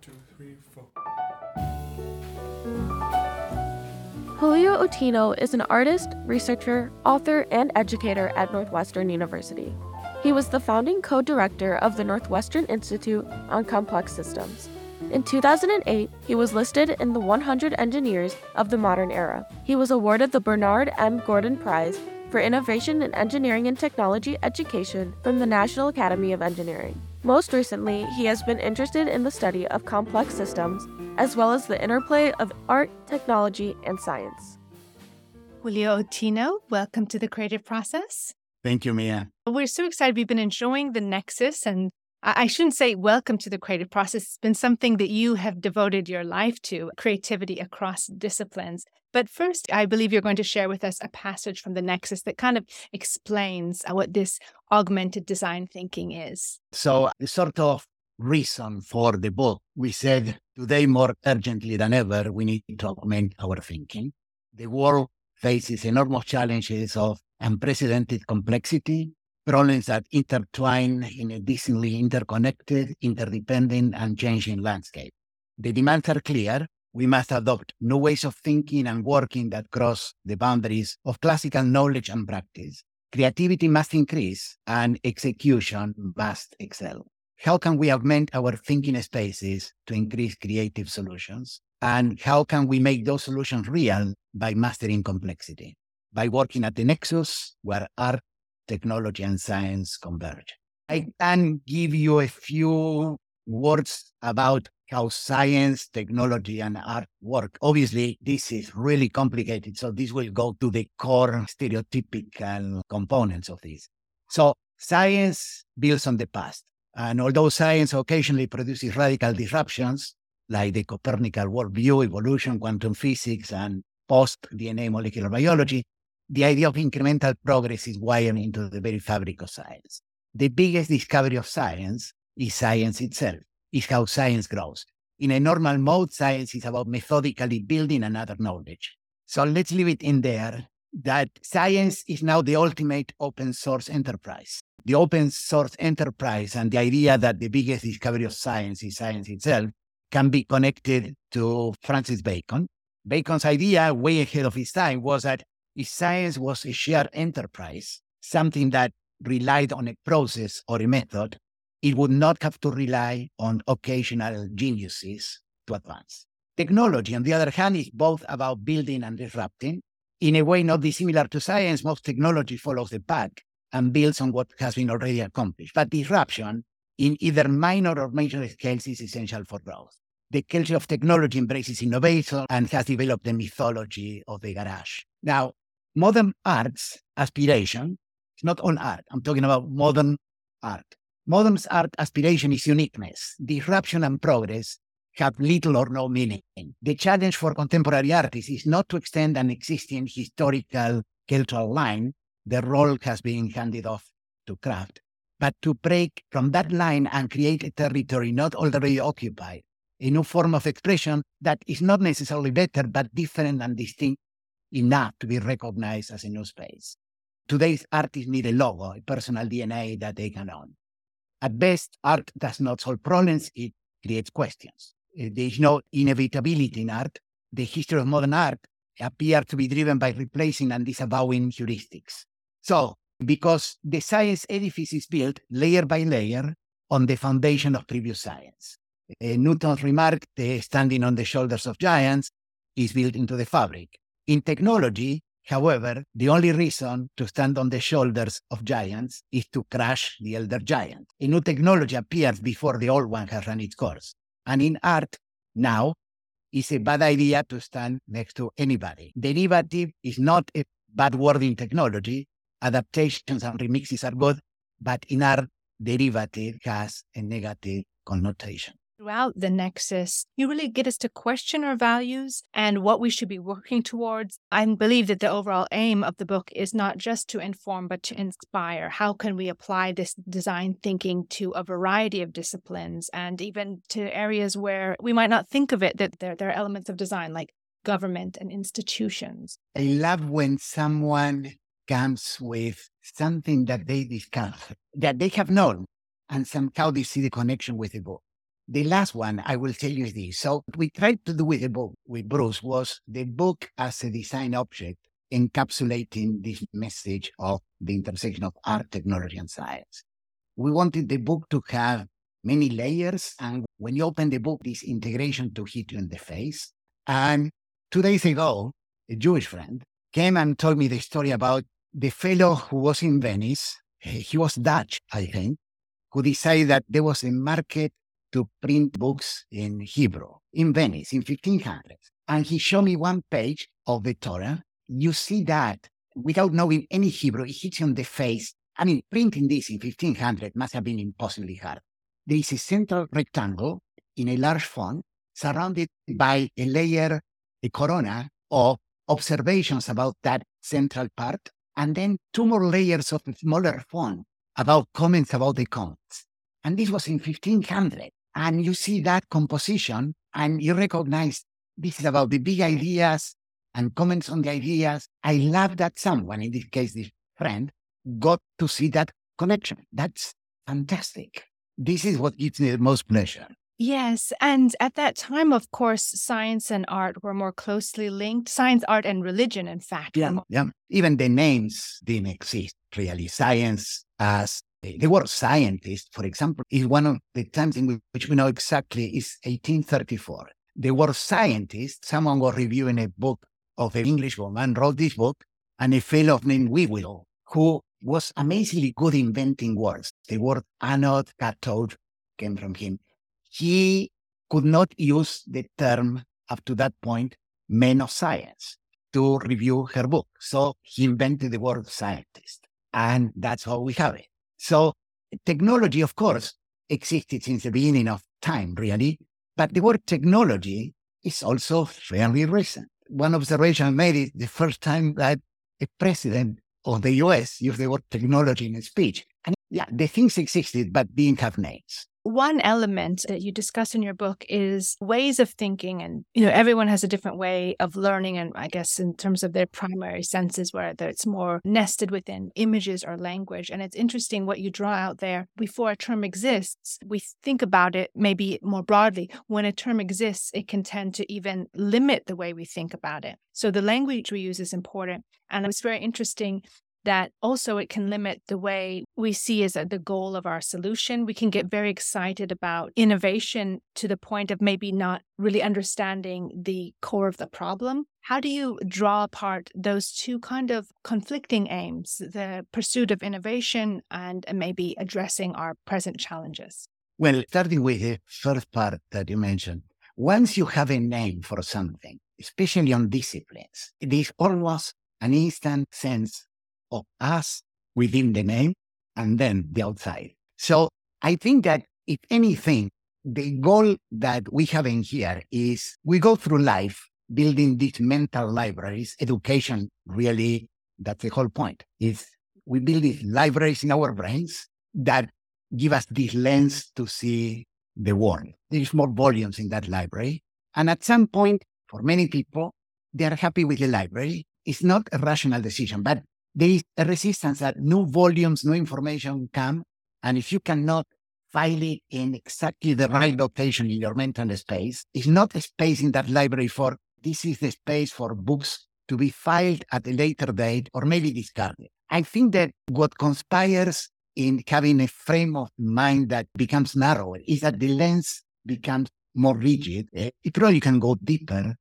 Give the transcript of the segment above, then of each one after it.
two, three, four. Julio Ottino is an artist, researcher, author, and educator at Northwestern University. He was the founding co director of the Northwestern Institute on Complex Systems. In 2008, he was listed in the 100 engineers of the modern era. He was awarded the Bernard M. Gordon Prize for Innovation in Engineering and Technology Education from the National Academy of Engineering. Most recently, he has been interested in the study of complex systems, as well as the interplay of art, technology, and science. Julio Ottino, welcome to the creative process. Thank you, Mia. We're so excited. We've been enjoying the Nexus, and I shouldn't say welcome to the creative process. It's been something that you have devoted your life to, creativity across disciplines. But first, I believe you're going to share with us a passage from the Nexus that kind of explains uh, what this augmented design thinking is. So, sort of reason for the book, we said today more urgently than ever, we need to augment our thinking. The world faces enormous challenges of unprecedented complexity, problems that intertwine in a decently interconnected, interdependent, and changing landscape. The demands are clear. We must adopt new ways of thinking and working that cross the boundaries of classical knowledge and practice. Creativity must increase and execution must excel. How can we augment our thinking spaces to increase creative solutions? And how can we make those solutions real by mastering complexity? by working at the nexus where art, technology, and science converge. I can give you a few words about how science, technology, and art work. Obviously, this is really complicated, so this will go to the core stereotypical components of this. So, science builds on the past. And although science occasionally produces radical disruptions, like the Copernican worldview, evolution, quantum physics, and post DNA molecular biology, the idea of incremental progress is wired into the very fabric of science. The biggest discovery of science is science itself, is how science grows. In a normal mode, science is about methodically building another knowledge. So let's leave it in there that science is now the ultimate open source enterprise. The open source enterprise and the idea that the biggest discovery of science is science itself can be connected to Francis Bacon. Bacon's idea, way ahead of his time, was that if science was a shared enterprise, something that relied on a process or a method, it would not have to rely on occasional geniuses to advance. Technology, on the other hand, is both about building and disrupting. In a way not dissimilar to science, most technology follows the pack and builds on what has been already accomplished. But disruption, in either minor or major scales, is essential for growth. The culture of technology embraces innovation and has developed the mythology of the garage. Now, modern art's aspiration is not all art. I'm talking about modern art. Modern art aspiration is uniqueness. Disruption and progress have little or no meaning. The challenge for contemporary artists is not to extend an existing historical cultural line. The role has been handed off to craft, but to break from that line and create a territory not already occupied, a new form of expression that is not necessarily better, but different and distinct enough to be recognized as a new space. Today's artists need a logo, a personal DNA that they can own. At best, art does not solve problems, it creates questions. Uh, there is no inevitability in art. The history of modern art appears to be driven by replacing and disavowing heuristics. So, because the science edifice is built layer by layer on the foundation of previous science. Uh, Newton's remark, the standing on the shoulders of giants, is built into the fabric. In technology, however, the only reason to stand on the shoulders of giants is to crush the elder giant. A new technology appears before the old one has run its course. And in art, now, it's a bad idea to stand next to anybody. Derivative is not a bad word in technology. Adaptations and remixes are good, but in art, derivative has a negative connotation throughout the Nexus, you really get us to question our values and what we should be working towards. I believe that the overall aim of the book is not just to inform, but to inspire. How can we apply this design thinking to a variety of disciplines and even to areas where we might not think of it that there, there are elements of design like government and institutions? I love when someone comes with something that they discover, that they have known, and somehow they see the connection with the book The last one I will tell you is this. So what we tried to do with the book with Bruce was the book as a design object encapsulating this message of the intersection of art, technology, and science. We wanted the book to have many layers. And when you open the book, this integration to hit you in the face. And two days ago, a Jewish friend came and told me the story about the fellow who was in Venice. He was Dutch, I think, who decided that there was a market to print books in Hebrew in Venice in 1500. And he showed me one page of the Torah. You see that without knowing any Hebrew, it hits you on the face. I mean, printing this in 1500 must have been impossibly hard. There is a central rectangle in a large font surrounded by a layer, a corona of observations about that central part, and then two more layers of smaller font about comments about the comments. And this was in 1500. And you see mm. that composition and you recognize this is about the big mm. ideas and comments on the ideas. I love that someone, in this case, this friend, got to see that connection. That's fantastic. This is what gives me the most pleasure. Yes. And at that time, of course, science and art were more closely linked. Science, art, and religion, in fact. Yeah. yeah. Even the names didn't exist, really. Science as Eh, the word scientist, for example, is one of the times in which we know exactly is 1834. The word scientist, someone was reviewing a book of an English woman, wrote this book, and a fellow named Whewell, who was amazingly good inventing words. The word anode, cathode came from him. He could not use the term up to that point, men of science, to review her book. So he invented the word scientist. And that's how we have it. So technology, of course, existed since the beginning of time, really. But the word technology is also fairly recent. One observation I made is the first time that a president of the US used the word technology in a speech. And yeah, the things existed, but didn't have names. One element that you discuss in your book is ways of thinking. And, you know, everyone has a different way of learning. And I guess in terms of their primary senses, whether it's more nested within images or language. And it's interesting what you draw out there. Before a term exists, we think about it maybe more broadly. When a term exists, it can tend to even limit the way we think about it. So the language we use is important. And it's very interesting that also it can limit the way we see as a, the goal of our solution. We can get very excited about innovation to the point of maybe not really understanding the core of the problem. How do you draw apart those two kind of conflicting aims, the pursuit of innovation and uh, maybe addressing our present challenges? Well, starting with the first part that you mentioned, once you have a name for something, especially on disciplines, it is almost an instant sense of us within the name and then the outside. So I think that if anything, the goal that we have in here is we go through life building these mental libraries. Education really, that's the whole point, is we build these libraries in our brains that give us this lens to see the world. There's more volumes in that library. And at some point, for many people, they are happy with the library. It's not a rational decision, but there is a resistance that new volumes, new information come. And if you cannot file it in exactly the right location in your mental space, it's not a space in that library for this is the space for books to be filed at a later date or maybe discarded. I think that what conspires in having a frame of mind that becomes narrower is that the lens becomes more rigid. Eh, it probably can go deeper,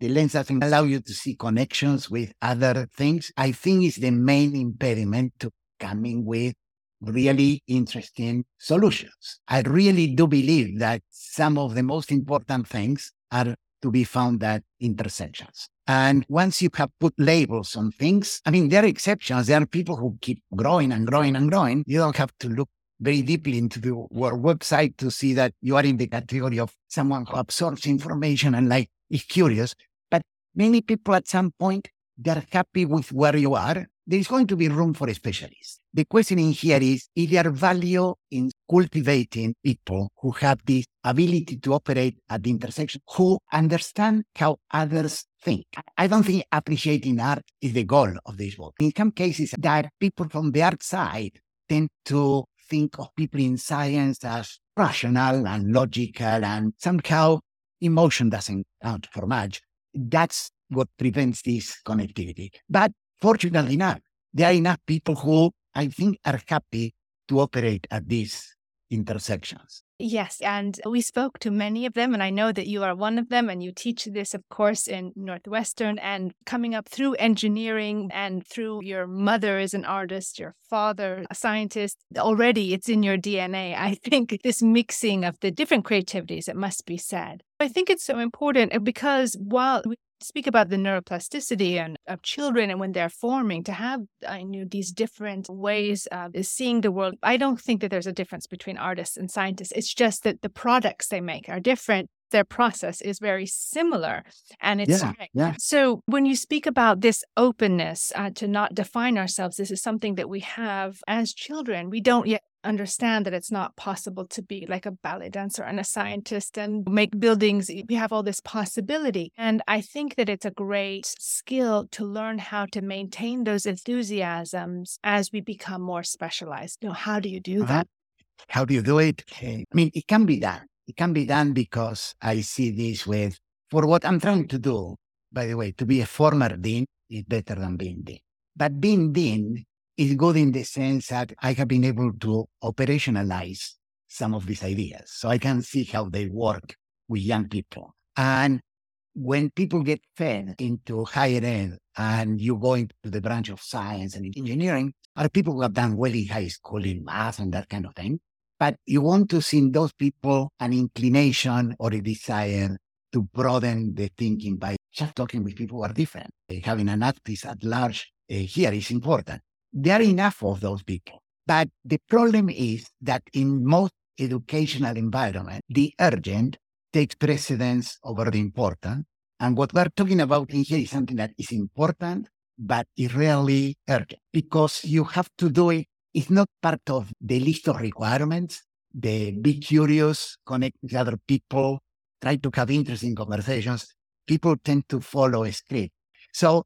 the lens doesn't allow you to see connections with other things. I think is the main impediment to coming with really interesting solutions. I really do believe that some of the most important things are to be found at intersections. And once you have put labels on things, I mean, there are exceptions. There are people who keep growing and growing and growing. You don't have to look very deeply into the, your website to see that you are in the category of someone who absorbs information and like is curious. Many people at some point, they're happy with where you are. There is going to be room for specialists. The question in here is, is there value in cultivating people who have this ability to operate at the intersection, who understand how others think? I don't think appreciating art is the goal of this book. In some cases, that people from the art side tend to think of people in science as rational and logical, and somehow emotion doesn't count for much. That's what prevents this connectivity. But fortunately enough, there are enough people who I think are happy to operate at these intersections. Yes, and we spoke to many of them, and I know that you are one of them, and you teach this, of course, in Northwestern and coming up through engineering and through your mother is an artist, your father, a scientist. Already it's in your DNA. I think this mixing of the different creativities, it must be said. I think it's so important because while we speak about the neuroplasticity and of children and when they're forming to have I know these different ways of seeing the world. I don't think that there's a difference between artists and scientists. It's just that the products they make are different their process is very similar and it's yeah, yeah. so when you speak about this openness uh, to not define ourselves this is something that we have as children we don't yet understand that it's not possible to be like a ballet dancer and a scientist and make buildings. We have all this possibility. And I think that it's a great skill to learn how to maintain those enthusiasms as we become more specialized. You know, how do you do that? How do you do it? I mean, it can be done. It can be done because I see this with, for what I'm trying to do, by the way, to be a former dean is better than being dean. But being dean is good in the sense that I have been able to operationalize some of these ideas. So I can see how they work with young people. And when people get fed into higher ed and you go into the branch of science and engineering, are people who have done well in high school in math and that kind of thing. But you want to see in those people an inclination or a desire to broaden the thinking by just talking with people who are different. Having an artist at large uh, here is important there are enough of those people. But the problem is that in most educational environment, the urgent takes precedence over the important. And what we're talking about in here is something that is important, but is really urgent because you have to do it. It's not part of the list of requirements. The be curious, connect with other people, try to have interesting conversations. People tend to follow a script. So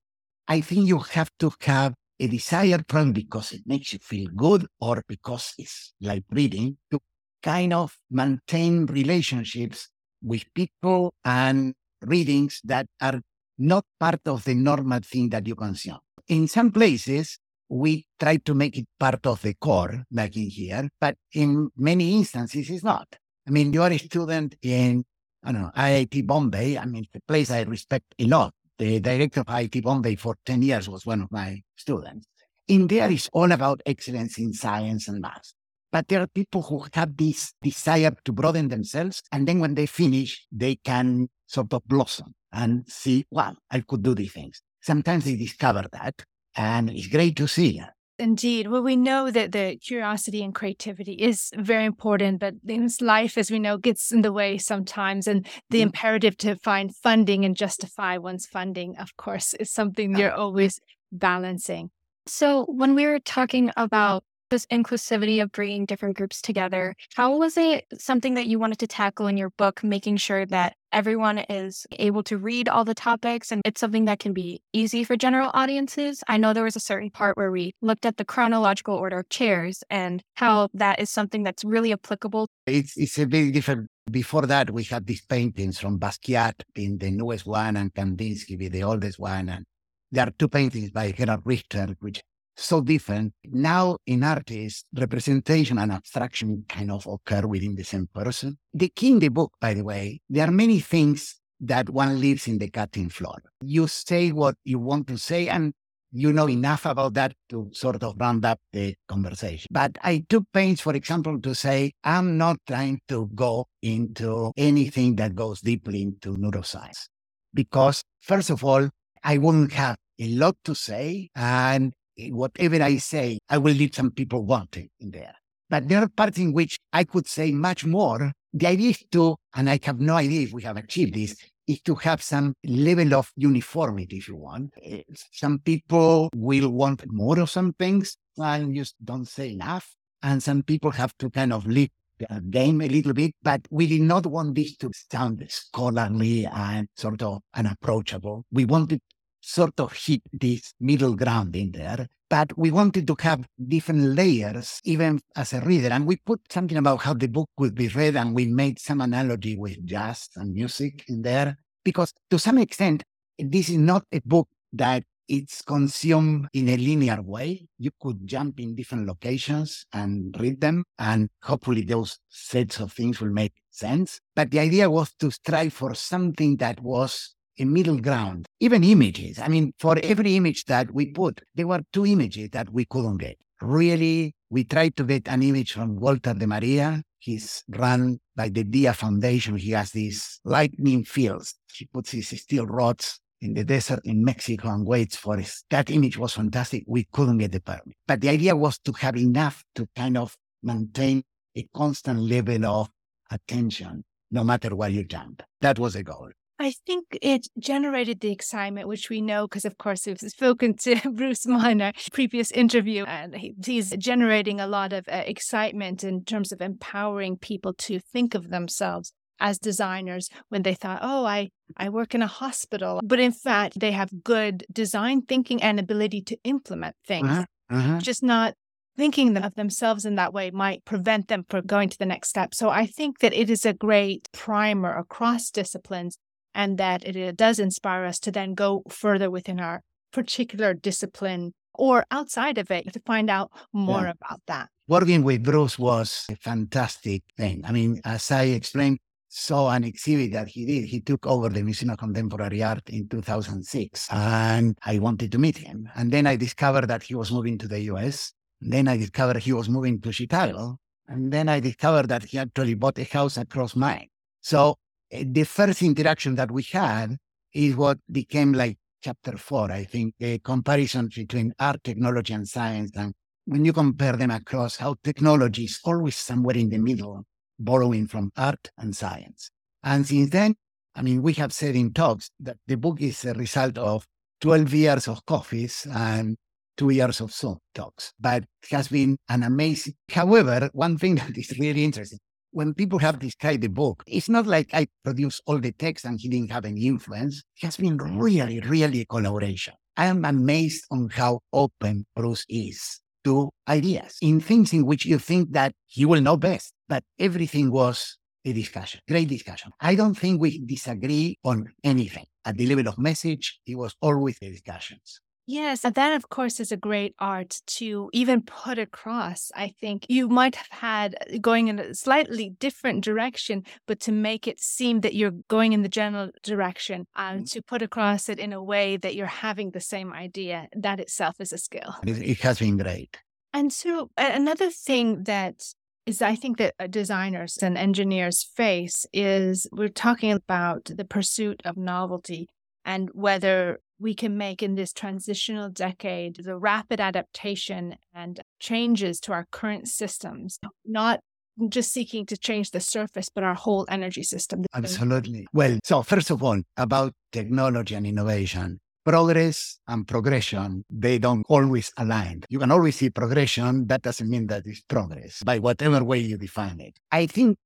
I think you have to have a desire from because it makes you feel good or because it's like reading to kind of maintain relationships with people and readings that are not part of the normal thing that you consume. In some places, we try to make it part of the core, like in here, but in many instances, it's not. I mean, you are a student in, I don't know, IIT Bombay. I mean, the place I respect a lot the director of IIT Bombay for 10 years was one of my students. In there is all about excellence in science and math. But there are people who have this desire to broaden themselves. And then when they finish, they can sort of blossom and see, well, I could do these things. Sometimes they discover that. And it's great to see. Indeed. Well, we know that the curiosity and creativity is very important, but life, as we know, gets in the way sometimes. And the mm. imperative to find funding and justify one's funding, of course, is something you're always balancing. So, when we were talking about this inclusivity of bringing different groups together. How was it something that you wanted to tackle in your book, making sure that everyone is able to read all the topics and it's something that can be easy for general audiences? I know there was a certain part where we looked at the chronological order of chairs and how that is something that's really applicable. It's, it's a very different. Before that, we had these paintings from Basquiat being the newest one and Kandinsky being the oldest one. And there are two paintings by Gerhard Richter, which so different. Now in artists, representation and abstraction kind of occur within the same person. The key in the book, by the way, there are many things that one leaves in the cutting floor. You say what you want to say and you know enough about that to sort of round up the conversation. But I took pains, for example, to say, I'm not trying to go into anything that goes deeply into neuroscience. Because first of all, I wouldn't have a lot to say and whatever I say, I will leave some people wanting in there. But there are parts in which I could say much more. The idea is to, and I have no idea if we have achieved this, is to have some level of uniformity, if you want. Eh, some people will want more of some things and just don't say enough. And some people have to kind of leave the game a little bit, but we did not want this to sound scholarly and sort of unapproachable. We wanted sort of hit this middle ground in there. But we wanted to have different layers, even as a reader. And we put something about how the book could be read, and we made some analogy with jazz and music in there. Because to some extent, this is not a book that it's consumed in a linear way. You could jump in different locations and read them, and hopefully those sets of things will make sense. But the idea was to strive for something that was a middle ground, even images. I mean, for every image that we put, there were two images that we couldn't get. Really, we tried to get an image from Walter de Maria. He's run by the DIA Foundation. He has these lightning fields. He puts his steel rods in the desert in Mexico and waits for it. That image was fantastic. We couldn't get the permit. But the idea was to have enough to kind of maintain a constant level of attention, no matter where you jump. That was the goal. I think it generated the excitement, which we know because, of course, we've spoken to Bruce Miner previous interview, and he's generating a lot of uh, excitement in terms of empowering people to think of themselves as designers when they thought, oh, I, I work in a hospital. But in fact, they have good design thinking and ability to implement things, uh-huh. Uh-huh. just not thinking of themselves in that way might prevent them from going to the next step. So I think that it is a great primer across disciplines and that it does inspire us to then go further within our particular discipline or outside of it to find out more yeah. about that. Working with Bruce was a fantastic thing. I mean, as I explained, saw an exhibit that he did. He took over the Museum of Contemporary Art in 2006, and I wanted to meet him. And then I discovered that he was moving to the US. Then I discovered he was moving to Chicago. And then I discovered that he actually bought a house across mine. So Eh, the first interaction that we had is what became like chapter four, I think, a comparison between art, technology, and science. And when you compare them across, how technology is always somewhere in the middle borrowing from art and science. And since then, I mean, we have said in talks that the book is a result of 12 years of coffees and two years of Zoom talks, but it has been an amazing. However, one thing that is really interesting when people have described the book, it's not like I produced all the text and he didn't have any influence. It has been mm-hmm. really, really a collaboration. I am amazed on how open Bruce is to ideas in things in which you think that he will know best. But everything was a discussion, great discussion. I don't think we disagree on anything. At the level of message, it was always a discussions. Yes, and that of course is a great art to even put across. I think you might have had uh, going in a slightly different direction, but to make it seem that you're going in the general direction and mm. to put across it in a way that you're having the same idea, that itself is a skill. It has been great. And so another thing that is I think that uh, designers and engineers face is we're talking about the pursuit of novelty and whether we can make in this transitional decade the rapid adaptation and changes to our current systems, not just seeking to change the surface, but our whole energy system. Absolutely. Well, so first of all, about technology and innovation. Progress and progression, they don't always align. You can always see progression. That doesn't mean that it's progress by whatever way you define it. I think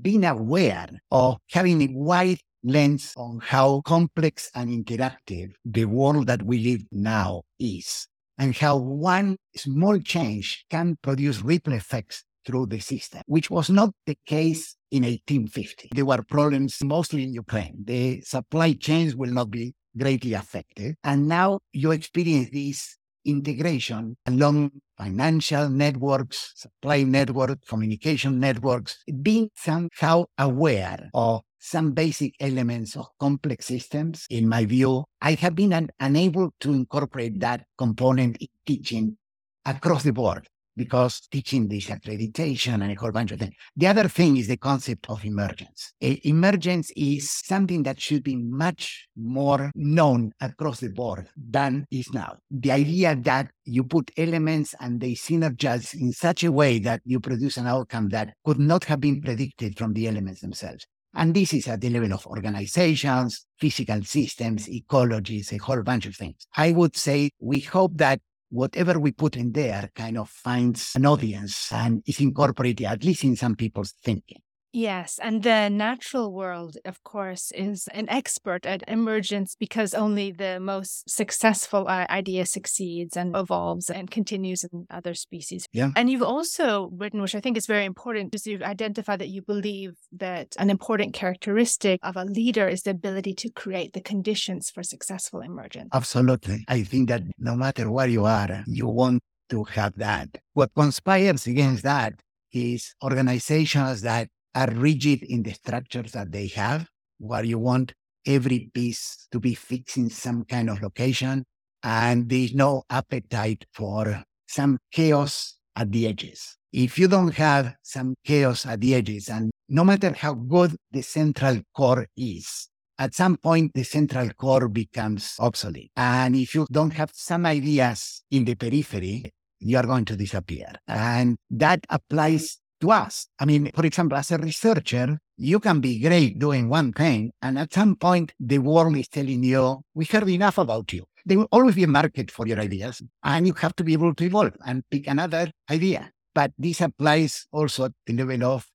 being aware of having a wide lens on how complex and interactive the world that we live now is, and how one small change can produce ripple effects through the system, which was not the case in 1850. There were problems mostly in Ukraine. The supply chains will not be greatly affected. And now you experience this integration along financial networks, supply networks, communication networks, being somehow aware of some basic elements of complex systems. In my view, I have been un- unable to incorporate that component in teaching across the board because teaching this accreditation and a whole bunch of things. The other thing is the concept of emergence. emergence is something that should be much more known across the board than is now. The idea that you put elements and they synergize in such a way that you produce an outcome that could not have been predicted from the elements themselves. And this is at the level of organizations, physical systems, ecologies, a whole bunch of things. I would say we hope that whatever we put in there kind of finds an audience and is incorporated, at least in some people's thinking. Yes. And the natural world, of course, is an expert at emergence because only the most successful uh, idea succeeds and evolves and continues in other species. Yeah. And you've also written, which I think is very important, is you've identified that you believe that an important characteristic of a leader is the ability to create the conditions for successful emergence. Absolutely. I think that no matter where you are, you want to have that. What conspires against that is organizations that are rigid in the structures that they have, where you want every piece to be fixed in some kind of location, and there's no appetite for some chaos at the edges. If you don't have some chaos at the edges, and no matter how good the central core is, at some point the central core becomes obsolete. And if you don't have some ideas in the periphery, you are going to disappear. And that applies to us. I mean, for example, as a researcher, you can be great doing one thing, and at some point, the world is telling you, we heard enough about you. There will always be a market for your ideas, and you have to be able to evolve and pick another idea. But this applies also at the level of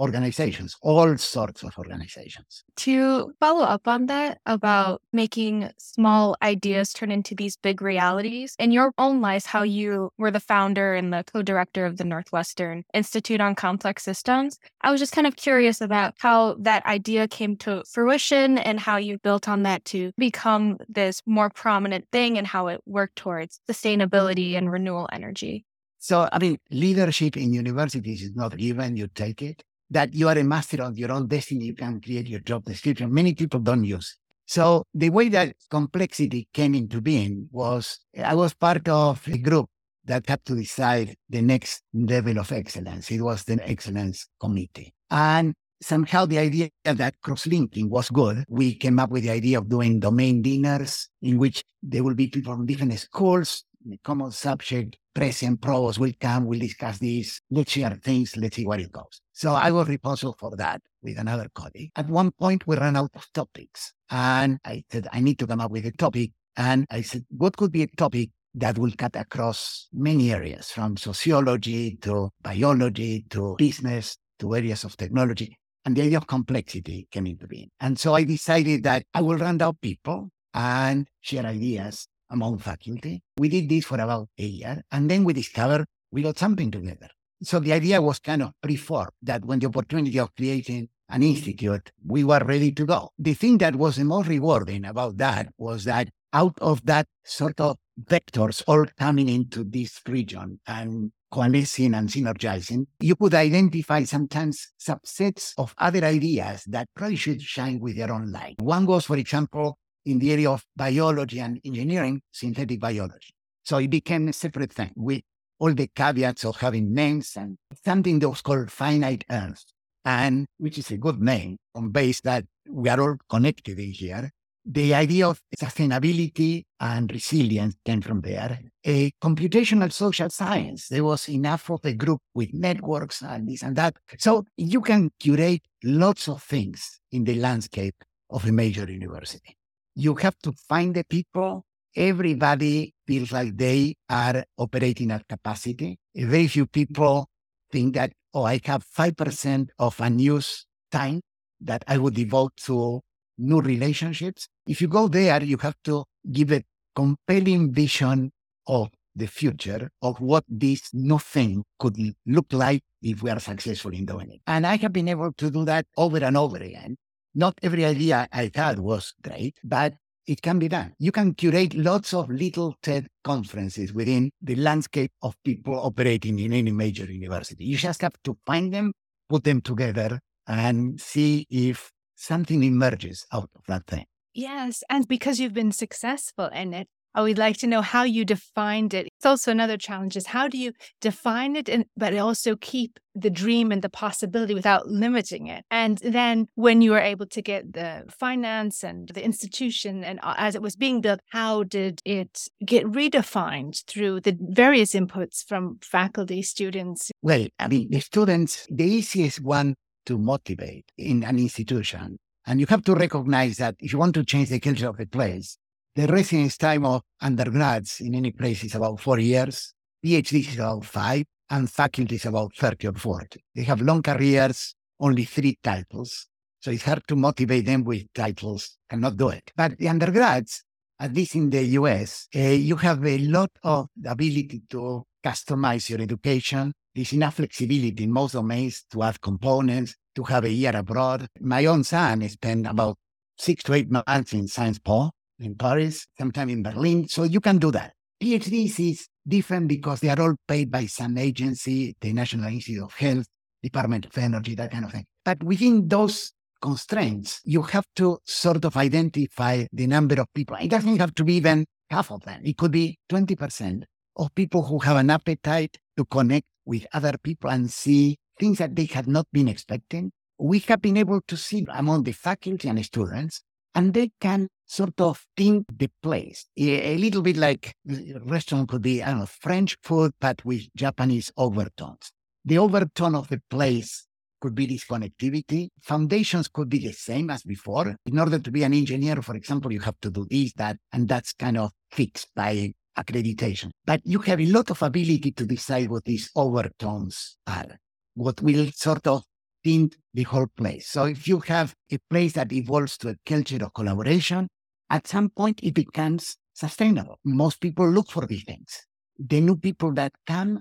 organizations, all sorts of organizations. To follow up on that about making small ideas turn into these big realities, in your own life, how you were the founder and the co director of the Northwestern Institute on Complex Systems, I was just kind of curious about how that idea came to fruition and how you built on that to become this more prominent thing and how it worked towards sustainability and renewable energy. So, I mean, leadership in universities is not given, you take it that you are a master of your own destiny, you can create your job description. Many people don't use. So the way that complexity came into being was I was part of a group that had to decide the next level of excellence. It was the excellence committee. And somehow the idea that cross-linking was good. We came up with the idea of doing domain dinners in which there will be people from different schools, the common subject, president, provost will come, we'll discuss this, let's share things, let's see where it goes. So I was responsible for that with another colleague. At one point, we ran out of topics. And I said, I need to come up with a topic. And I said, what could be a topic that will cut across many areas from sociology to biology to business to areas of technology? And the idea of complexity came into being. And so I decided that I will round up people and share ideas among faculty. We did this for about a year, and then we discovered we got something together. So the idea was kind of preformed that when the opportunity of creating an institute, we were ready to go. The thing that was the most rewarding about that was that out of that sort of vectors all coming into this region and coalescing and synergizing, you could identify sometimes subsets of other ideas that probably should shine with their own light. One was, for example, in the area of biology and engineering, synthetic biology. So it became a separate thing with all the caveats of having names and something that was called finite earth, and which is a good name on base that we are all connected in here. The idea of sustainability and resilience came from there. A computational social science, there was enough of a group with networks and this and that. So you can curate lots of things in the landscape of a major university you have to find the people. Everybody feels like they are operating at capacity. Very few people think that, oh, I have 5% of unused time that I would devote to new relationships. If you go there, you have to give a compelling vision of the future of what this new thing could look like if we are successful in doing it. And I have been able to do that over and over again. Not every idea I had was great, but it can be done. You can curate lots of little TED conferences within the landscape of people operating in any major university. You just have to find them, put them together, and see if something emerges out of that thing. Yes. And because you've been successful in it, I would like to know how you defined it. It's also another challenge is how do you define it, and, but also keep the dream and the possibility without limiting it? And then when you were able to get the finance and the institution, and uh, as it was being built, how did it get redefined through the various inputs from faculty, students? Well, I mean, the students, the easiest one to motivate in an institution. And you have to recognize that if you want to change the culture of a place, the residence time of undergrads in any place is about four years. PhD is about five, and faculty is about 30 or 40. They have long careers, only three titles. So it's hard to motivate them with titles, cannot do it. But the undergrads, at least in the US, uh, you have a lot of ability to customize your education. There's enough flexibility in most domains to add components, to have a year abroad. My own son spent about six to eight months in Sciences Po in Paris, sometime in Berlin. So you can do that. PhDs is different because they are all paid by some agency, the National Institute of Health, Department of Energy, that kind of thing. But within those constraints, you have to sort of identify the number of people. It doesn't have to be even half of them. It could be 20% of people who have an appetite to connect with other people and see things that they had not been expecting. We have been able to see among the faculty and students, and they can sort of think the place. A, little bit like uh, restaurant could be, I don't know, French food, but with Japanese overtones. The overtone of the place could be this connectivity. Foundations could be the same as before. In order to be an engineer, for example, you have to do this, that, and that's kind of fixed by accreditation. But you have a lot of ability to decide what these overtones are, what will sort of tint the whole place. So if you have a place that evolves to a culture of collaboration, at some point it becomes sustainable. Most people look for these things. The new people that come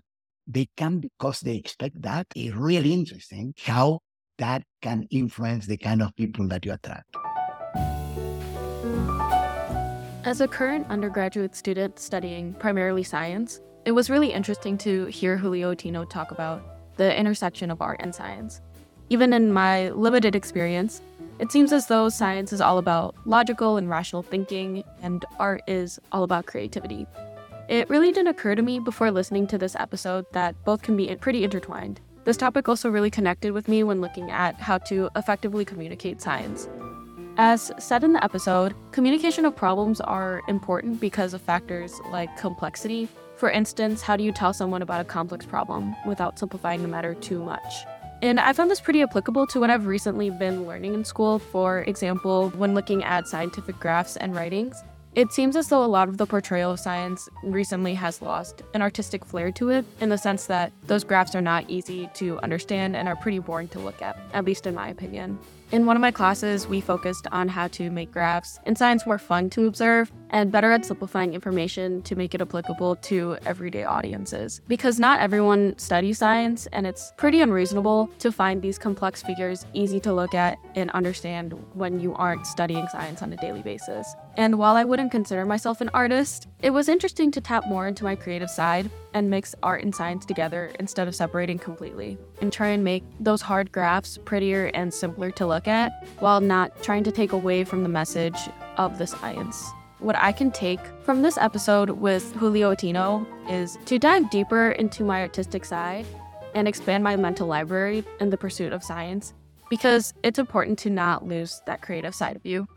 they come because they expect that. It's really interesting how that can influence the kind of people that you attract. As a current undergraduate student studying primarily science, it was really interesting to hear Julio Ottino talk about the intersection of art and science. Even in my limited experience, it seems as though science is all about logical and rational thinking, and art is all about creativity. It really didn't occur to me before listening to this episode that both can be pretty intertwined. This topic also really connected with me when looking at how to effectively communicate science. As said in the episode, communication of problems are important because of factors like complexity. For instance, how do you tell someone about a complex problem without simplifying the matter too much? And I found this pretty applicable to what I've recently been learning in school. For example, when looking at scientific graphs and writings, it seems as though a lot of the portrayal of science recently has lost an artistic flair to it, in the sense that those graphs are not easy to understand and are pretty boring to look at, at least in my opinion. In one of my classes, we focused on how to make graphs and science more fun to observe and better at simplifying information to make it applicable to everyday audiences. Because not everyone studies science, and it's pretty unreasonable to find these complex figures easy to look at and understand when you aren't studying science on a daily basis. And while I wouldn't consider myself an artist, it was interesting to tap more into my creative side and mix art and science together instead of separating completely, and try and make those hard graphs prettier and simpler to look at while not trying to take away from the message of the science. What I can take from this episode with Julio Ottino is to dive deeper into my artistic side and expand my mental library in the pursuit of science because it's important to not lose that creative side of you.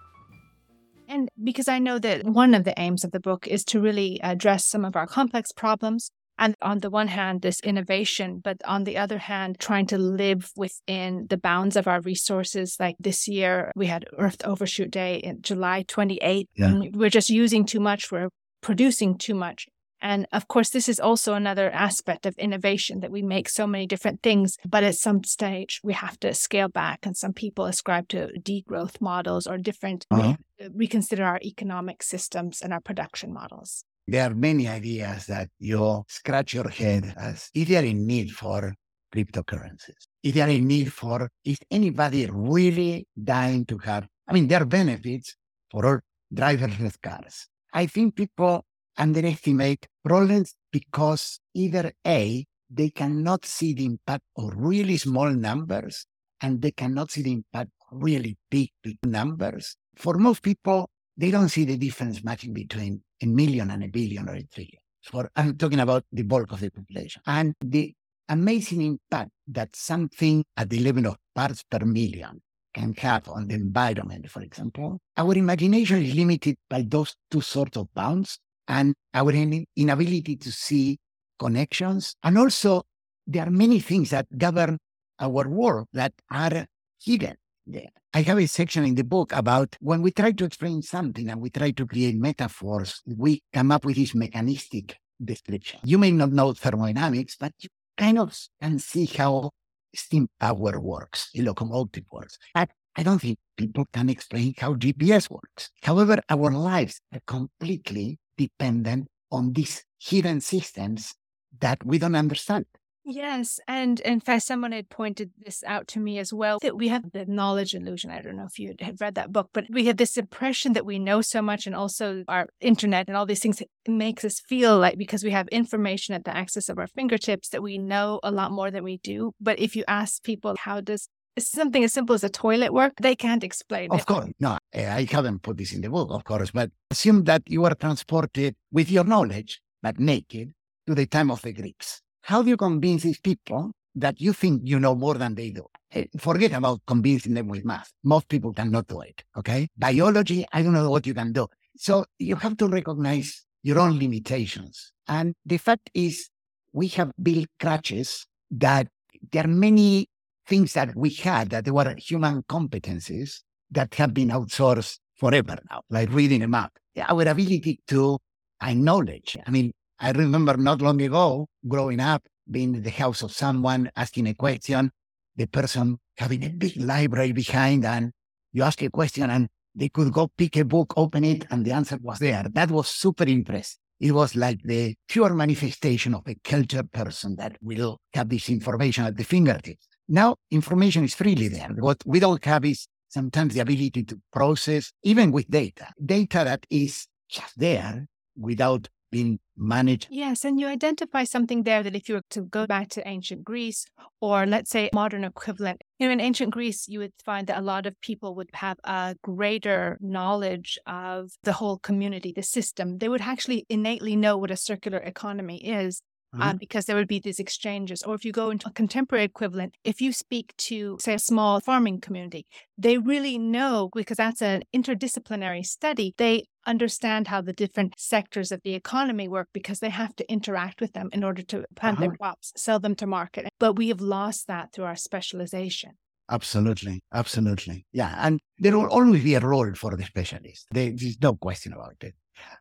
And because I know that one of the aims of the book is to really address some of our complex problems and on the one hand, this innovation, but on the other hand, trying to live within the bounds of our resources. Like this year, we had Earth Overshoot Day in July 28th. Yeah. we're just using too much, we're producing too much. And of course, this is also another aspect of innovation that we make so many different things, but at some stage we have to scale back. And some people ascribe to degrowth models or different, uh-huh. reconsider our economic systems and our production models. There are many ideas that you scratch your head as if they are in need for cryptocurrencies. If they are in need for, is anybody really dying to have? I mean, there are benefits for all driverless cars. I think people underestimate problems because either A, they cannot see the impact of really small numbers and they cannot see the impact of really big, big numbers. For most people, they don't see the difference much between a million and a billion or a trillion. For I'm talking about the bulk of the population. And the amazing impact that something at the level of parts per million can have on the environment, for example, our imagination is limited by those two sorts of bounds and our inability to see connections. And also, there are many things that govern our world that are hidden there. I have a section in the book about when we try to explain something and we try to create metaphors, we come up with this mechanistic description. You may not know thermodynamics, but you kind of can see how steam power works, a locomotive works. I, I don't think people can explain how GPS works. However, our lives are completely dependent on these hidden systems that we don't understand. Yes. And in fact, someone had pointed this out to me as well that we have the knowledge illusion. I don't know if you had read that book, but we have this impression that we know so much and also our internet and all these things makes us feel like because we have information at the access of our fingertips that we know a lot more than we do. But if you ask people, how does something as simple as a toilet work, they can't explain of it. course, no, eh, I haven't put this in the book, of course, but assume that you are transported with your knowledge, but naked, to the time of the Greeks how do you convince these people that you think you know more than they do? Eh, forget about convincing them with math. Most people cannot do it. Okay. Biology, I don't know what you can do. So you have to recognize your own limitations. And the fact is, we have built crutches that there are many things that we had that were human competencies that have been outsourced forever now, like reading a map. Our ability to acknowledge. I mean, I remember not long ago, growing up, being in the house of someone, asking a question, the person having a big library behind, and you ask a question and they could go pick a book, open it, and the answer was there. That was super impressive. It was like the pure manifestation of a cultured person that will have this information at the fingertips. Now, information is freely there. What we don't have is sometimes the ability to process, even with data, data that is just there without being managed. Yes, and you identify something there that if you were to go back to ancient Greece or let's say modern equivalent, you know, in ancient Greece, you would find that a lot of people would have a greater knowledge of the whole community, the system. They would actually innately know what a circular economy is Mm-hmm. Uh, because there would be these exchanges. Or if you go into a contemporary equivalent, if you speak to, say, a small farming community, they really know because that's an interdisciplinary study. They understand how the different sectors of the economy work because they have to interact with them in order to plant uh-huh. their crops, sell them to market. But we have lost that through our specialization. Absolutely. Absolutely. Yeah. And there will always be a role for the specialist. There's no question about it.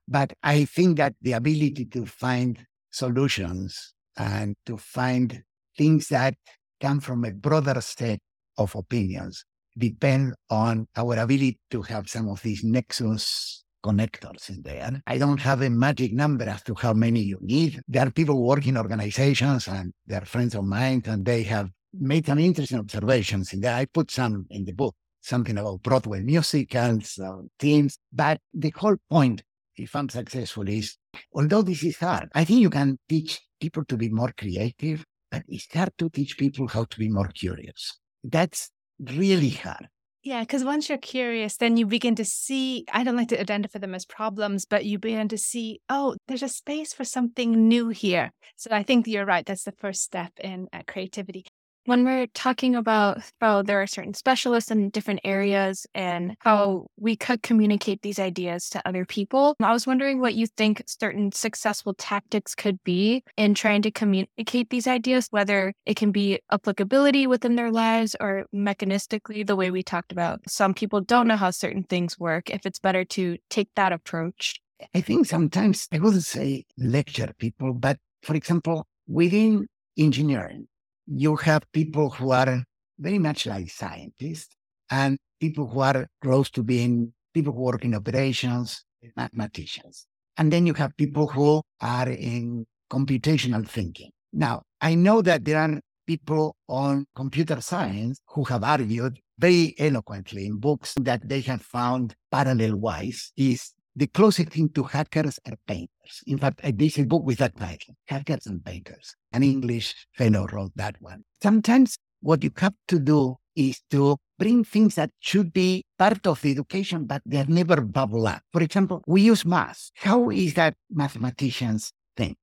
But I think that the ability to find solutions and to find things that come from a broader set of opinions depend on our ability to have some of these nexus connectors in there. I don't have a magic number as to how many you need. There are people working organizations and they're friends of mine and they have made some interesting observations in there. I put some in the book, something about Broadway musicals, uh, teams. But the whole point if I'm successful is, although this is hard, I think you can teach people to be more creative, but it's hard to teach people how to be more curious. That's really hard. Yeah, because once you're curious, then you begin to see. I don't like to identify them as problems, but you begin to see, oh, there's a space for something new here. So I think you're right. That's the first step in uh, creativity when we're talking about how there are certain specialists in different areas and how we could communicate these ideas to other people, I was wondering what you think certain successful tactics could be in trying to communicate these ideas, whether it can be applicability within their lives or mechanistically, the way we talked about. Some people don't know how certain things work, if it's better to take that approach. I think sometimes I wouldn't say lecture people, but for example, within engineering, you have people who are very much like scientists and people who are close to being people who work in operations, mathematicians. And then you have people who are in computational thinking. Now, I know that there are people on computer science who have argued very eloquently in books that they have found parallel wise is the closest thing to hackers are painters. In fact, I did a book with that title, Hackers and Painters. An English fellow wrote that one. Sometimes what you have to do is to bring things that should be part of the education, but they're never bubble up. For example, we use math. How is that mathematicians think?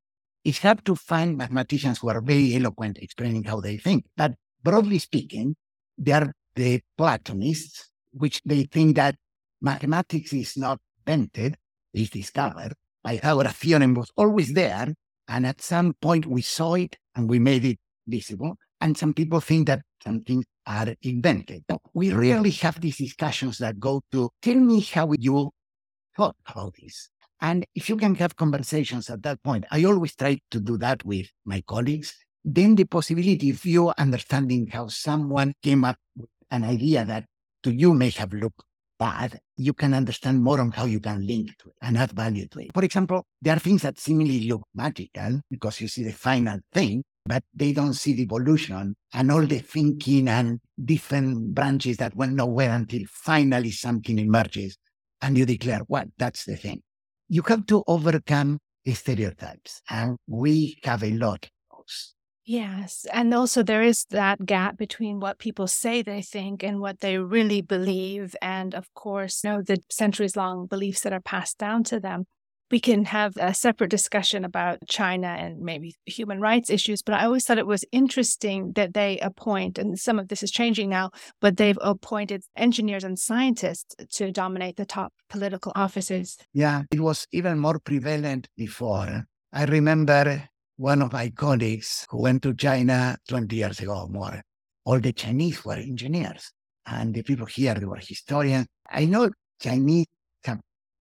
It's hard to find mathematicians who are very eloquent explaining how they think. But broadly speaking, they are the Platonists, which they think that mathematics is not invented, is discovered, Pythagoras theorem was always there. And at some point we saw it and we made it visible. And some people think that some things are invented. But we rarely have these discussions that go to tell me how you thought about this. And if you can have conversations at that point, I always try to do that with my colleagues. then the possibility of you understanding how someone came up with an idea that to you may have looked bad, you can understand more on how you can link to it and add value to it. For example, there are things that seemingly look magical because you see the final thing, but they don't see the evolution and all the thinking and different branches that went nowhere until finally something emerges and you declare, well, that's the thing. You have to overcome stereotypes, and we have a lot of those. Yes. And also, there is that gap between what people say they think and what they really believe. And of course, you know, the centuries long beliefs that are passed down to them. We can have a separate discussion about China and maybe human rights issues, but I always thought it was interesting that they appoint, and some of this is changing now, but they've appointed engineers and scientists to dominate the top political offices. Yeah, it was even more prevalent before. I remember one of my colleagues who went to China 20 years ago or more, all the Chinese were engineers. And the people here, they were historians. I know Chinese,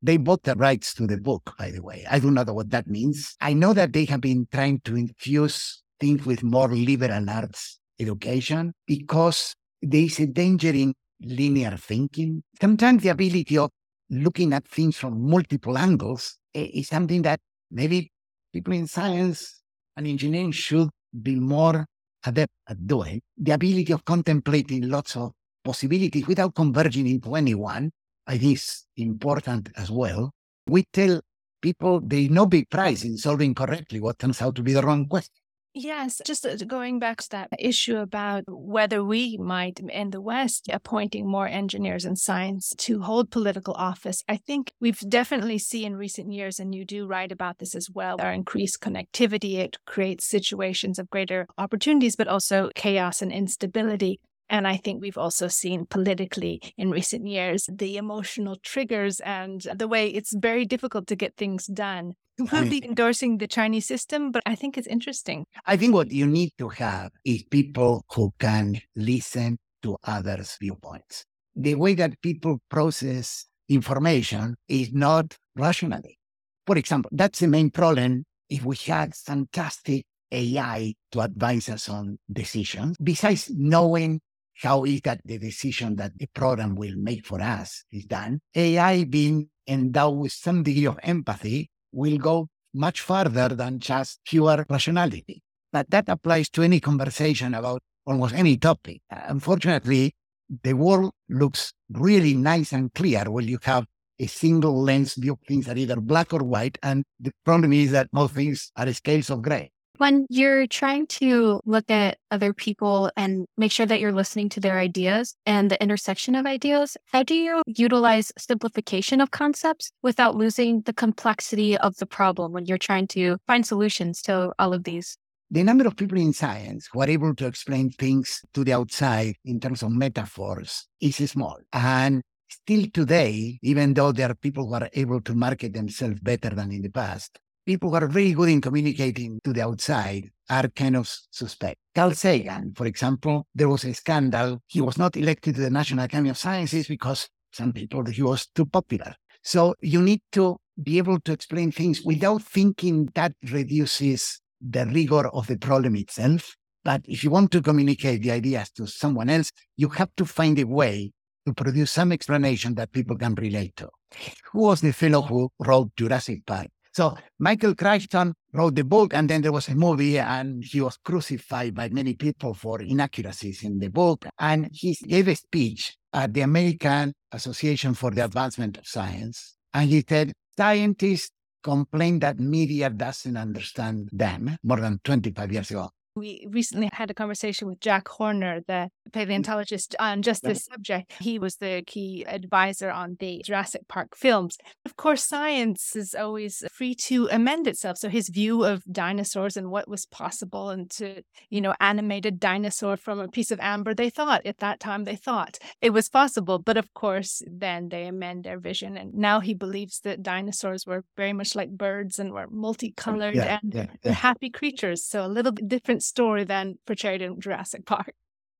they bought the rights to the book, by the way. I do not know what that means. I know that they have been trying to infuse things with more liberal arts education because there is a danger in linear thinking. Sometimes the ability of looking at things from multiple angles eh, is something that maybe people in science and engineering should be more adept at doing. The ability of contemplating lots of possibilities without converging into any one, I think is important as well. We tell people there is no big prize in solving correctly what turns out to be the wrong question. Yes, just uh, going back to that issue about whether we might in the West appointing more engineers and science to hold political office. I think we've definitely seen in recent years, and you do write about this as well, our increased connectivity. It creates situations of greater opportunities, but also chaos and instability. And I think we've also seen politically in recent years the emotional triggers and the way it's very difficult to get things done be endorsing the Chinese system, but I think it's interesting. I think what you need to have is people who can listen to others' viewpoints. The way that people process information is not rationally. For example, that's the main problem if we had fantastic AI to advise us on decisions, besides knowing how is that the decision that the program will make for us is done, AI being endowed with some degree of empathy will go much further than just pure rationality. But that applies to any conversation about almost any topic. Uh, unfortunately, the world looks really nice and clear when you have a single lens view of things that are either black or white. And the problem is that most things are scales of gray. When you're trying to look at other people and make sure that you're listening to their ideas and the intersection of ideas, how do you utilize simplification of concepts without losing the complexity of the problem when you're trying to find solutions to all of these? The number of people in science who are able to explain things to the outside in terms of metaphors is small. And still today, even though there are people who are able to market themselves better than in the past, people who are very good in communicating to the outside are kind of suspect. Carl Sagan, for example, there was a scandal. He was not elected to the National Academy of Sciences because some people thought he was too popular. So you need to be able to explain things without thinking that reduces the rigor of the problem itself. But if you want to communicate the ideas to someone else, you have to find a way to produce some explanation that people can relate to. Who was the fellow who wrote Jurassic Park? So Michael Crichton wrote the book, and then there was a movie, and he was crucified by many people for inaccuracies in the book. And he gave a speech at the American Association for the Advancement of Science. And he said, scientists complain that media doesn't understand them more than 25 years ago. We recently had a conversation with Jack Horner, the mm. paleontologist, on just this subject. He was the key advisor on the Jurassic Park films. Of course, science is always free to amend itself. So his view of dinosaurs and what was possible and to, you know, animate a dinosaur from a piece of amber, they thought at that time they thought it was possible. But of course, then they amend their vision. And now he believes that dinosaurs were very much like birds and were multicolored Yeah, and yeah, yeah. happy creatures. So a little bit different story than portrayed in Jurassic Park.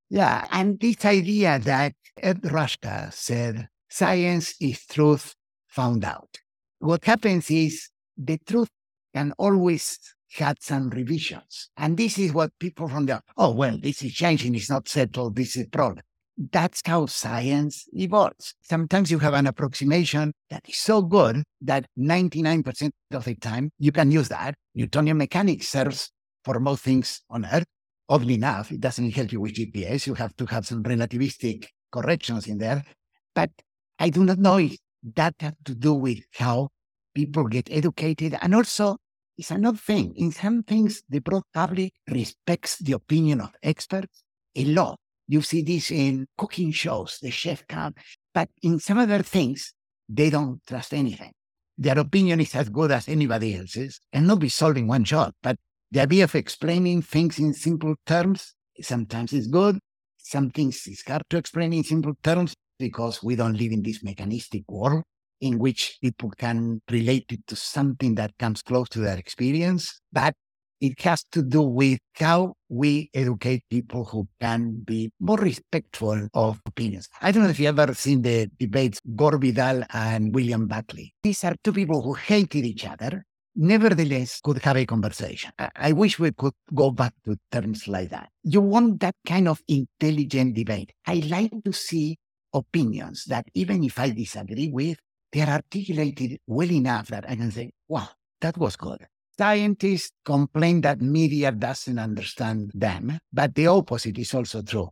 Yeah, and this idea that Ed Rushka said, science is truth found out. What happens is the truth can always had some revisions. And this is what people from the, oh, well, this is changing, it's not settled, this is problem. That's how science evolves. Sometimes you have an approximation that is so good that 99% of the time you can use that. Newtonian mechanics serves for most things on Earth. Oddly enough, it doesn't help you with GPS. You have to have some relativistic corrections in there. But I do not know if that has to do with how people get educated. And also, it's another thing. In some things, the broad public respects the opinion of experts a lot. You see this in cooking shows, the chef come, but in some other things, they don't trust anything. Their opinion is as good as anybody else's and not be solving one job. But the idea of explaining things in simple terms sometimes is good. Some things is hard to explain in simple terms because we don't live in this mechanistic world in which people can relate it to something that comes close to their experience. But it has to do with how we educate people who can be more respectful of opinions. I don't know if you've ever seen the debates Gore Vidal and William Buckley. These are two people who hated each other, nevertheless could have a conversation. I wish we could go back to terms like that. You want that kind of intelligent debate. I like to see opinions that even if I disagree with, they are articulated well enough that I can say, wow, that was good. Scientists complain that media doesn't understand them, but the opposite is also true.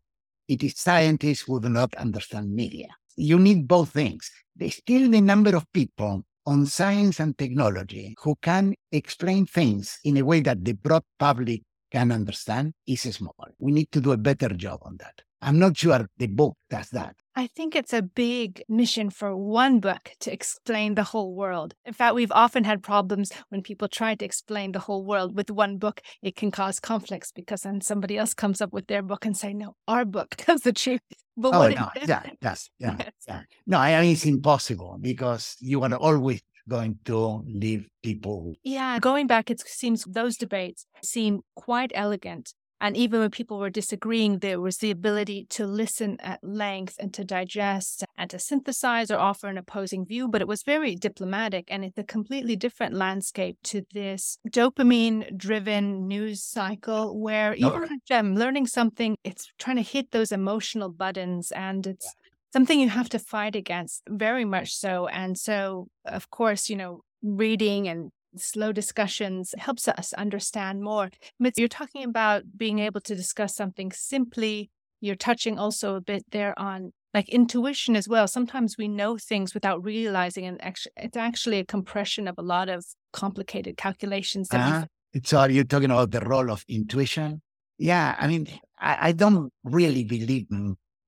It is scientists who do not understand media. You need both things. There's still the number of people on science and technology who can explain things in a way that the broad public can understand is small. We need to do a better job on that. I'm not sure the book does that. I think it's a big mission for one book to explain the whole world. In fact, we've often had problems when people try to explain the whole world with one book. It can cause conflicts because then somebody else comes up with their book and say, "No, our book does the truth." But oh no, yeah, yes, yeah, yes. yeah. No, I mean it's impossible because you are always going to leave people. Yeah, going back, it seems those debates seem quite elegant and even when people were disagreeing, there was the ability to listen at length and to digest and to synthesize or offer an opposing view. But it was very diplomatic and it's a completely different landscape to this dopamine driven news cycle where even. I'm learning something, it's trying to hit those emotional buttons and it's yeah. something you have to fight against very much so. And so, of course, you know, reading and slow discussions helps us understand more. But you're talking about being able to discuss something simply. You're touching also a bit there on like intuition as well. Sometimes we know things without realizing, and actually, it's actually a compression of a lot of complicated calculations. That uh-huh. So, are you talking about the role of intuition? Yeah, I mean, I, I don't really believe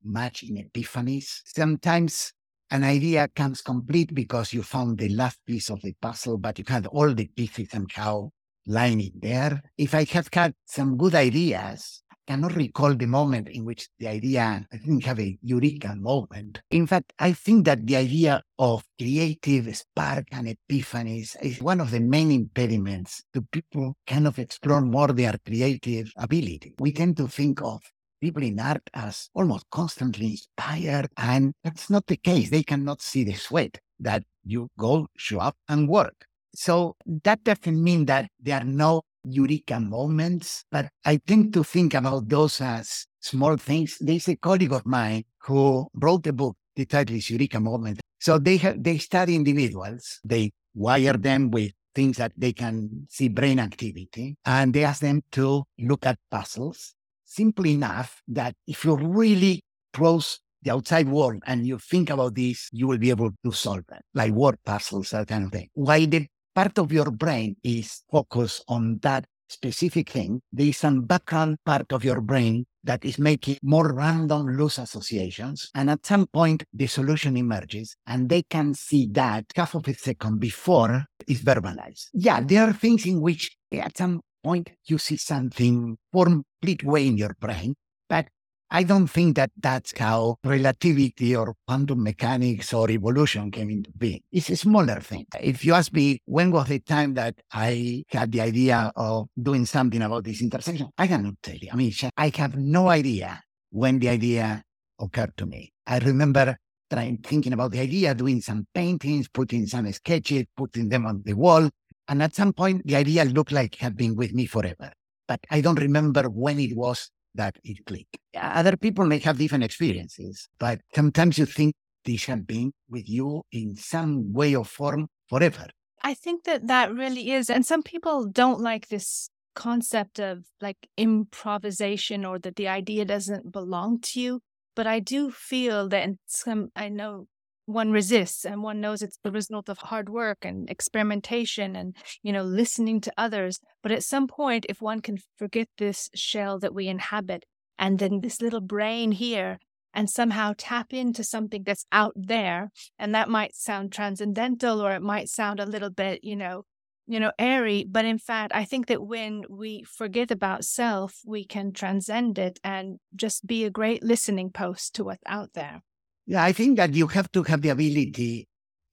much in epiphanies. Sometimes an idea comes complete because you found the last piece of the puzzle, but you had all the pieces somehow lying there. If I have had some good ideas, cannot recall the moment in which the idea, I didn't have a eureka moment. In fact, I think that the idea of creative spark and epiphanies is one of the main impediments to people kind of explore more their creative ability. We tend to think of people in art as almost constantly inspired. And that's not the case. They cannot see the sweat that you go, show up and work. So that doesn't mean that there are no eureka moments, but I tend to think about those as small things. There's a colleague of mine who wrote a book. The title is Eureka Moment. So they have, they study individuals. They wire them with things that they can see brain activity and they ask them to look at puzzles simple enough that if you really close the outside world and you think about this, you will be able to solve it, like word puzzles, that kind of thing. Why the part of your brain is focused on that specific thing, there is some background part of your brain that is making more random loose associations. And at some point, the solution emerges and they can see that half of a second before it's verbalized. Yeah, there are things in which at some point you see something form complete way in your brain. But I don't think that that's how relativity or quantum mechanics or evolution came into being. It's a smaller thing. If you ask me, when was the time that I had the idea of doing something about this intersection? I cannot tell you. I mean, I have no idea when the idea occurred to me. I remember trying, thinking about the idea, doing some paintings, putting some sketches, putting them on the wall, And at some point, the idea looked like it had been with me forever. But I don't remember when it was that it clicked. Other people may have different experiences, but sometimes you think this had been with you in some way or form forever. I think that that really is. And some people don't like this concept of like improvisation or that the idea doesn't belong to you. But I do feel that some, I know one resists and one knows it's the result of hard work and experimentation and you know listening to others. But at some point if one can forget this shell that we inhabit and then this little brain here and somehow tap into something that's out there and that might sound transcendental or it might sound a little bit you know you know airy but in fact i think that when we forget about self we can transcend it and just be a great listening post to what's out there yeah, I think that you have to have the ability,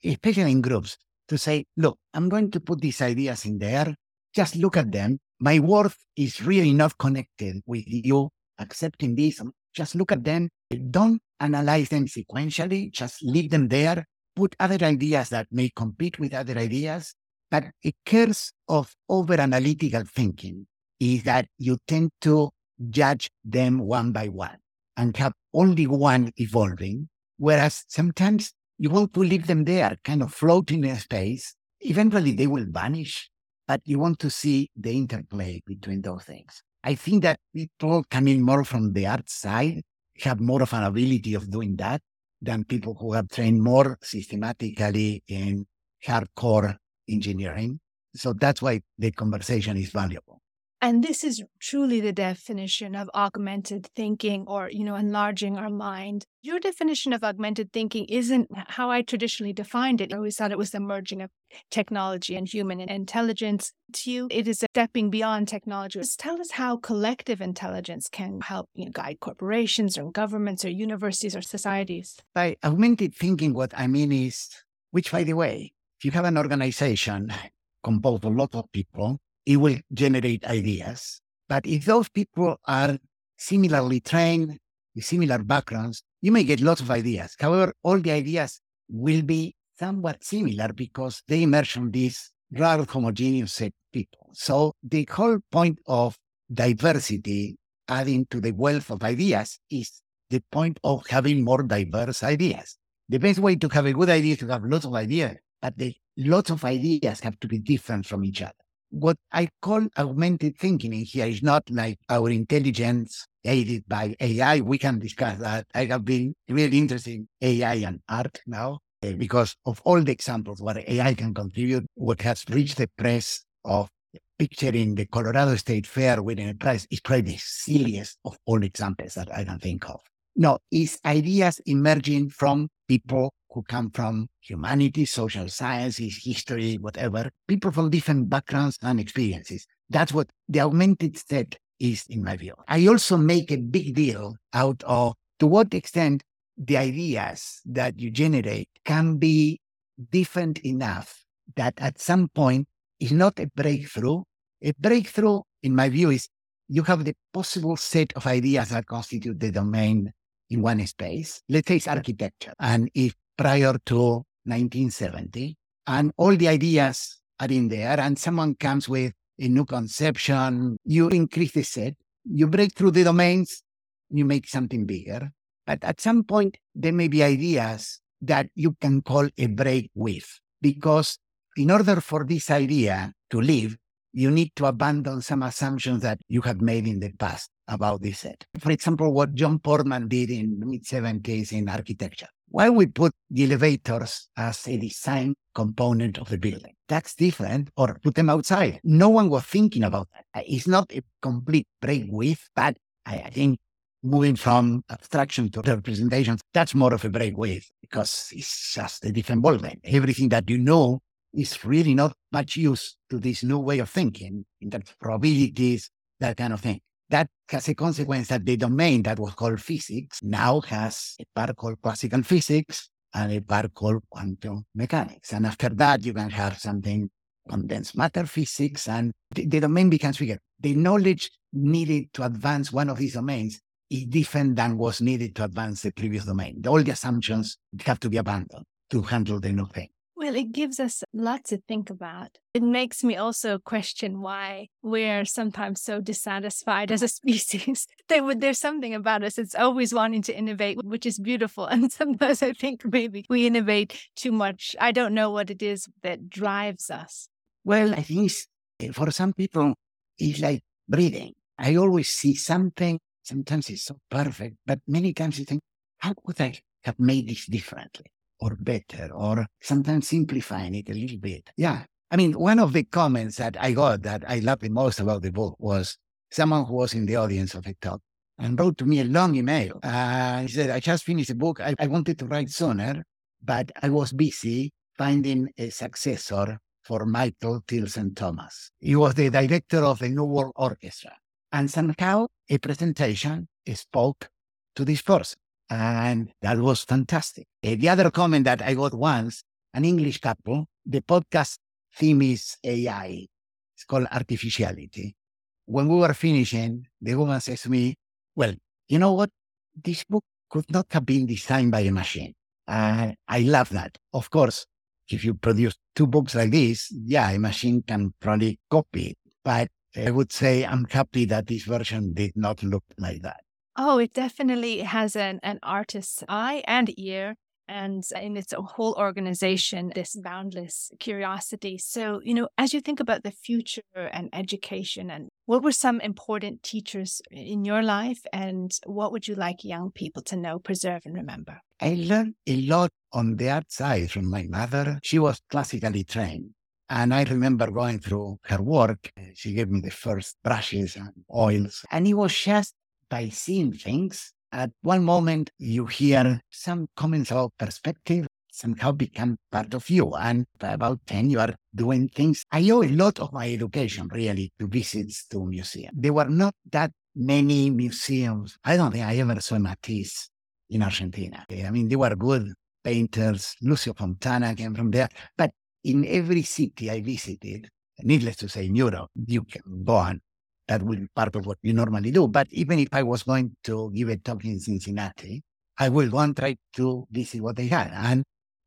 especially in groups, to say, look, I'm going to put these ideas in there. Just look at them. My worth is really not connected with you accepting this. Just look at them. Don't analyze them sequentially. Just leave them there. Put other ideas that may compete with other ideas. But a curse of over analytical thinking is that you tend to judge them one by one and have only one evolving Whereas sometimes you want to leave them there, kind of floating in space. Eventually they will vanish, but you want to see the interplay between those things. I think that people coming more from the art side have more of an ability of doing that than people who have trained more systematically in hardcore engineering. So that's why the conversation is valuable. And this is truly the definition of augmented thinking or, you know, enlarging our mind. Your definition of augmented thinking isn't how I traditionally defined it. I always thought it was the merging of technology and human intelligence. To you, it is a stepping beyond technology. Just tell us how collective intelligence can help you know, guide corporations or governments or universities or societies. By augmented thinking, what I mean is, which, by the way, if you have an organization composed of a lot of people, it will generate ideas. But if those people are similarly trained, with similar backgrounds, you may get lots of ideas. However, all the ideas will be somewhat similar because they emerge from this rather homogeneous set of people. So the whole point of diversity adding to the wealth of ideas is the point of having more diverse ideas. The best way to have a good idea is to have lots of ideas, but the lots of ideas have to be different from each other what I call augmented thinking in here is not like our intelligence aided by AI. We can discuss that. I have been really interested in AI and art now uh, because of all the examples where AI can contribute. What has reached the press of picturing the Colorado State Fair winning a prize is probably the silliest of all examples that I can think of. No, it's ideas emerging from people who come from humanities, social sciences, history, whatever, people from different backgrounds and experiences. That's what the augmented set is, in my view. I also make a big deal out of to what extent the ideas that you generate can be different enough that at some point is not a breakthrough. A breakthrough, in my view, is you have the possible set of ideas that constitute the domain in one space. Let's say it's architecture. And if prior to 1970, and all the ideas are in there, and someone comes with a new conception, you increase the set, you break through the domains, you make something bigger. But at some point, there may be ideas that you can call a break with, because in order for this idea to live, you need to abandon some assumptions that you have made in the past about this set. For example, what John Portman did in the mid 70s in architecture. Why we put the elevators as a design component of the building? That's different, or put them outside. No one was thinking about that. Uh, it's not a complete break with, but I, I think moving from abstraction to representation, that's more of a break with because it's just a different ballgame. Everything that you know is really not much use to this new way of thinking in terms of probabilities, that kind of thing. That has a consequence that the domain that was called physics now has a part called classical physics and a part called quantum mechanics. And after that, you can have something condensed matter physics, and the, the domain becomes bigger. The knowledge needed to advance one of these domains is different than was needed to advance the previous domain. All the assumptions have to be abandoned to handle the new thing Well, it gives us a lot to think about. It makes me also question why we're sometimes so dissatisfied as a species. There's something about us that's always wanting to innovate, which is beautiful. And sometimes I think maybe we innovate too much. I don't know what it is that drives us. Well, I think eh, for some people, it's like breathing. I always see something. Sometimes it's so perfect, but many times you think, how could I have made this differently? Or better or sometimes simplifying it a little bit. Yeah. I mean, one of the comments that I got that I loved the most about the book was someone who was in the audience of a talk and wrote to me a long email. Uh, he said, I just finished the book. I, I wanted to write sooner, but I was busy finding a successor for Michael Tilson Thomas. He was the director of the New World Orchestra. And somehow a presentation spoke to this person. And that was fantastic. Uh, the other comment that I got once, an English couple, the podcast theme is AI. It's called artificiality. When we were finishing, the woman says to me, well, you know what? This book could not have been designed by a machine. Uh, I love that. Of course, if you produce two books like this, yeah, a machine can probably copy it. But I would say I'm happy that this version did not look like that. Oh, it definitely has an, an artist's eye and ear and in its whole organization, this boundless curiosity. So, you know, as you think about the future and education, and what were some important teachers in your life, and what would you like young people to know, preserve, and remember? I learned a lot on the art side from my mother. She was classically trained. And I remember going through her work. She gave me the first brushes and oils. And it was just by seeing things. At one moment, you hear some comments about perspective somehow become part of you. And about 10, you are doing things. I owe a lot of my education, really, to visits to museums. There were not that many museums. I don't think I ever saw Matisse in Argentina. I mean, they were good painters. Lucio Fontana came from there. But in every city I visited, needless to say, in Europe, you can go on that will be part of what you normally do. But even if I was going to give a talk in Cincinnati, I will go and try to visit what they had. And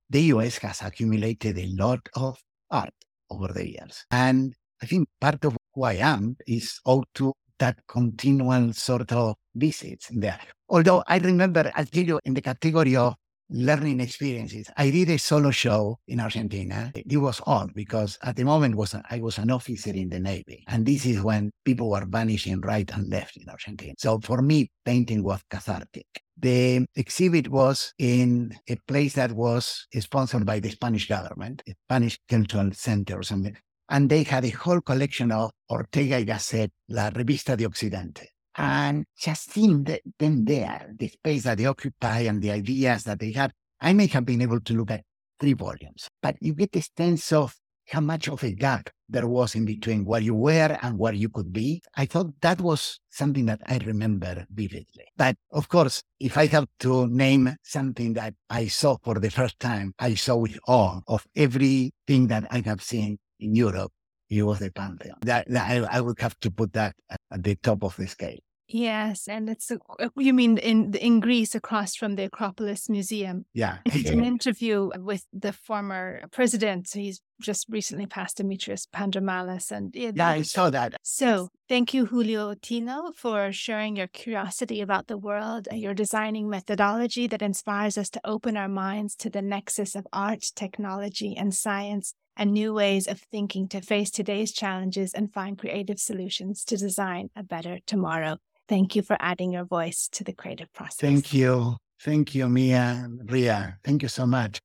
the US has accumulated a lot of art over the years. And I think part of who I am is owed to that continual sort of visits there. Although I remember, I'll tell you, in the category of learning experiences. I did a solo show in Argentina. It was odd because at the moment was I was an officer in the Navy. And this is when people were vanishing right and left in Argentina. So for me, painting was cathartic. The exhibit was in a place that was sponsored by the Spanish government, a Spanish Cultural Center or something. And they had a whole collection of Ortega y Gasset, La Revista de Occidente and just seeing the, them there, the space that they occupy and the ideas that they have. I may have been able to look at three volumes, but you get a sense of how much of a gap there was in between where you were and where you could be. I thought that was something that I remember vividly. But of course, if I have to name something that I saw for the first time, I saw with awe of everything that I have seen in Europe. It was the Pantheon. That, that I, I would have to put that at the top of the scale. Yes, and it's a, uh, you mean in in Greece across from the Acropolis Museum. Yeah, an interview with the former president. He's just recently passed, Demetrius Pandermalis, and yeah, yeah, I saw that. So, thank you, Julio Ottino, for sharing your curiosity about the world, your designing methodology that inspires us to open our minds to the nexus of art, technology, and science and new ways of thinking to face today's challenges and find creative solutions to design a better tomorrow. Thank you for adding your voice to the creative process. Thank you. Thank you, Mia, Ria. Thank you so much.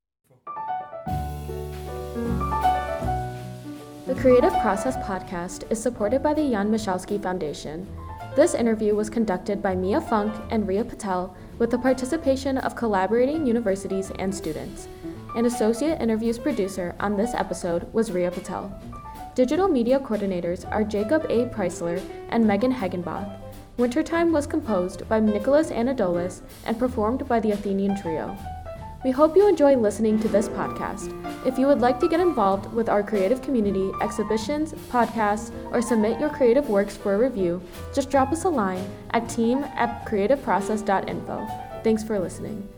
Creative Process podcast is supported by the Jan Michalski Foundation. This interview was conducted by Mia Funk and Ria Patel with the participation of collaborating universities and students. An associate interviews producer on this episode was Ria Patel. Digital media coordinators are Jacob A. Preisler and Megan Hagenbach. Wintertime was composed by Nicholas Anadolus and performed by the Athenian Trio. We hope you enjoy listening to this podcast. If you would like to get involved with our creative community, exhibitions, podcasts, or submit your creative works for review, just drop us a line at team at creativeprocess.info. Thanks for listening.